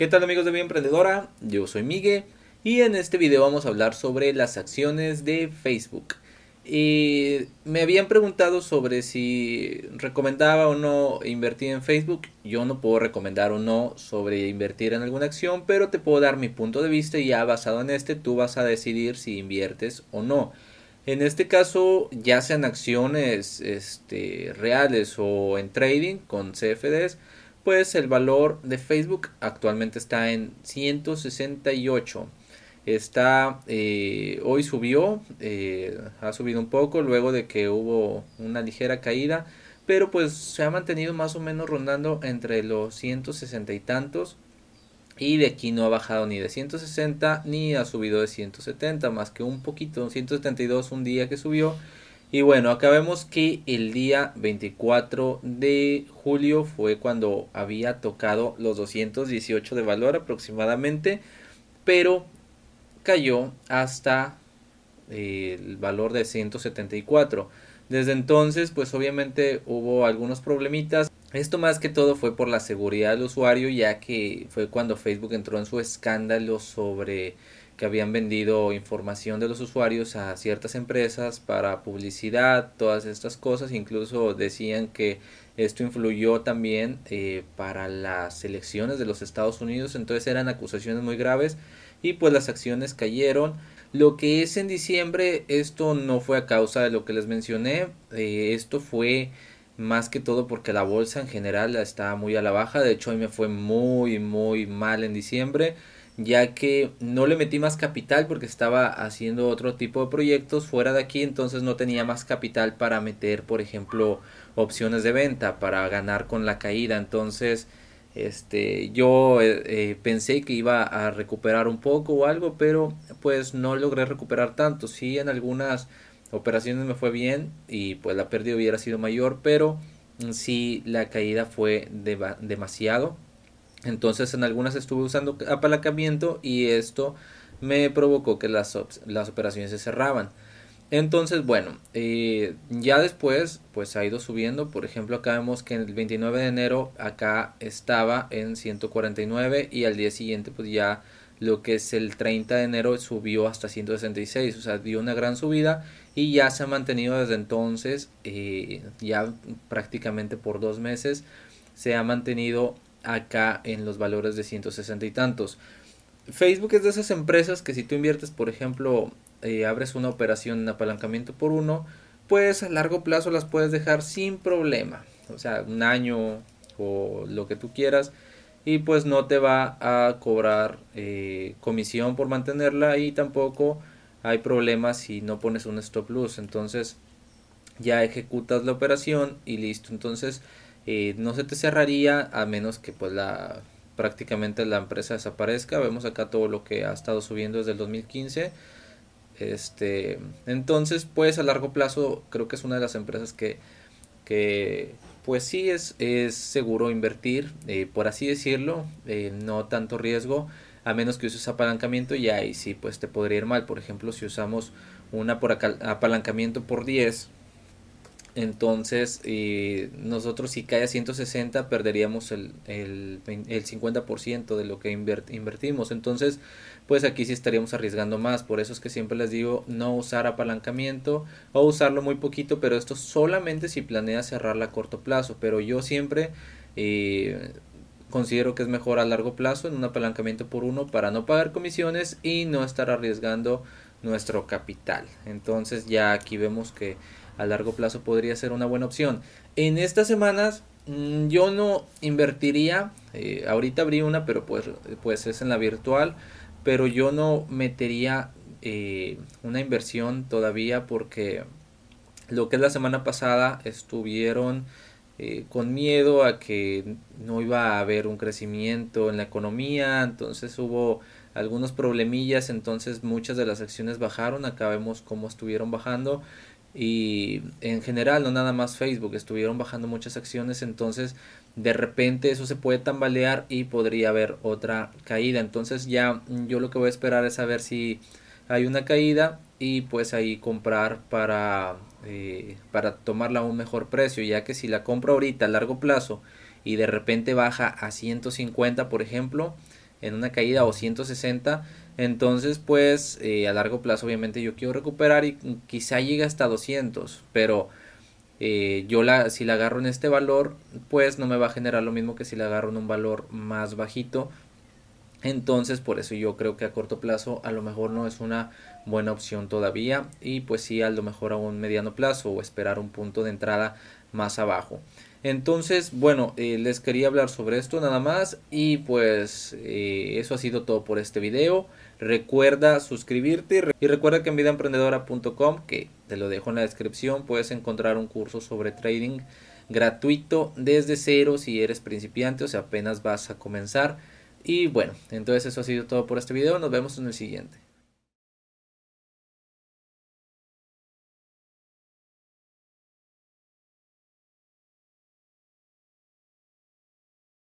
¿Qué tal amigos de Vida Emprendedora? Yo soy Miguel y en este video vamos a hablar sobre las acciones de Facebook. Me habían preguntado sobre si recomendaba o no invertir en Facebook. Yo no puedo recomendar o no sobre invertir en alguna acción, pero te puedo dar mi punto de vista y ya basado en este tú vas a decidir si inviertes o no. En este caso, ya sean acciones este, reales o en trading con CFDs, pues el valor de Facebook actualmente está en 168. Está, eh, hoy subió, eh, ha subido un poco luego de que hubo una ligera caída, pero pues se ha mantenido más o menos rondando entre los 160 y tantos. Y de aquí no ha bajado ni de 160 ni ha subido de 170, más que un poquito, 172 un día que subió y bueno, acá vemos que el día 24 de julio fue cuando había tocado los 218 de valor aproximadamente, pero cayó hasta el valor de 174. Desde entonces, pues obviamente hubo algunos problemitas. Esto más que todo fue por la seguridad del usuario, ya que fue cuando Facebook entró en su escándalo sobre que habían vendido información de los usuarios a ciertas empresas para publicidad, todas estas cosas, incluso decían que esto influyó también eh, para las elecciones de los Estados Unidos, entonces eran acusaciones muy graves y pues las acciones cayeron. Lo que es en diciembre, esto no fue a causa de lo que les mencioné, eh, esto fue más que todo porque la bolsa en general estaba muy a la baja, de hecho hoy me fue muy muy mal en diciembre ya que no le metí más capital porque estaba haciendo otro tipo de proyectos fuera de aquí, entonces no tenía más capital para meter, por ejemplo, opciones de venta para ganar con la caída, entonces este yo eh, eh, pensé que iba a recuperar un poco o algo, pero pues no logré recuperar tanto, sí en algunas operaciones me fue bien y pues la pérdida hubiera sido mayor, pero sí la caída fue demasiado entonces en algunas estuve usando apalancamiento y esto me provocó que las, las operaciones se cerraban. Entonces, bueno, eh, ya después pues ha ido subiendo. Por ejemplo, acá vemos que el 29 de enero acá estaba en 149 y al día siguiente pues ya lo que es el 30 de enero subió hasta 166. O sea, dio una gran subida y ya se ha mantenido desde entonces, eh, ya prácticamente por dos meses, se ha mantenido acá en los valores de 160 y tantos. Facebook es de esas empresas que si tú inviertes, por ejemplo, eh, abres una operación en apalancamiento por uno, pues a largo plazo las puedes dejar sin problema. O sea, un año o lo que tú quieras. Y pues no te va a cobrar eh, comisión por mantenerla y tampoco hay problemas si no pones un stop loss. Entonces ya ejecutas la operación y listo. Entonces no se te cerraría a menos que pues la prácticamente la empresa desaparezca. Vemos acá todo lo que ha estado subiendo desde el 2015 este entonces pues a largo plazo creo que es una de las empresas que que pues sí es, es seguro invertir eh, por así decirlo eh, no tanto riesgo a menos que uses apalancamiento y ahí sí pues te podría ir mal. Por ejemplo si usamos una por apalancamiento por 10 entonces, eh, nosotros si cae a 160 perderíamos el, el, el 50% de lo que invertimos. Entonces, pues aquí sí estaríamos arriesgando más. Por eso es que siempre les digo no usar apalancamiento o usarlo muy poquito, pero esto solamente si planeas cerrarla a corto plazo. Pero yo siempre eh, considero que es mejor a largo plazo en un apalancamiento por uno para no pagar comisiones y no estar arriesgando nuestro capital. Entonces ya aquí vemos que a largo plazo podría ser una buena opción. En estas semanas mm, yo no invertiría, eh, ahorita abrí una, pero pues, pues es en la virtual, pero yo no metería eh, una inversión todavía porque lo que es la semana pasada estuvieron eh, con miedo a que no iba a haber un crecimiento en la economía, entonces hubo algunos problemillas, entonces muchas de las acciones bajaron, acá vemos cómo estuvieron bajando y en general no nada más Facebook estuvieron bajando muchas acciones entonces de repente eso se puede tambalear y podría haber otra caída. Entonces ya yo lo que voy a esperar es saber si hay una caída y pues ahí comprar para eh, para tomarla a un mejor precio ya que si la compro ahorita a largo plazo y de repente baja a 150 por ejemplo en una caída o 160 entonces pues eh, a largo plazo obviamente yo quiero recuperar y quizá llegue hasta 200 pero eh, yo la, si la agarro en este valor pues no me va a generar lo mismo que si la agarro en un valor más bajito entonces por eso yo creo que a corto plazo a lo mejor no es una buena opción todavía y pues sí a lo mejor a un mediano plazo o esperar un punto de entrada más abajo. Entonces, bueno, eh, les quería hablar sobre esto nada más y pues eso ha sido todo por este video. Recuerda suscribirte y recuerda que en vidaemprendedora.com, que te lo dejo en la descripción, puedes encontrar un curso sobre trading gratuito desde cero si eres principiante o si apenas vas a comenzar. Y bueno, entonces eso ha sido todo por este video. Nos vemos en el siguiente.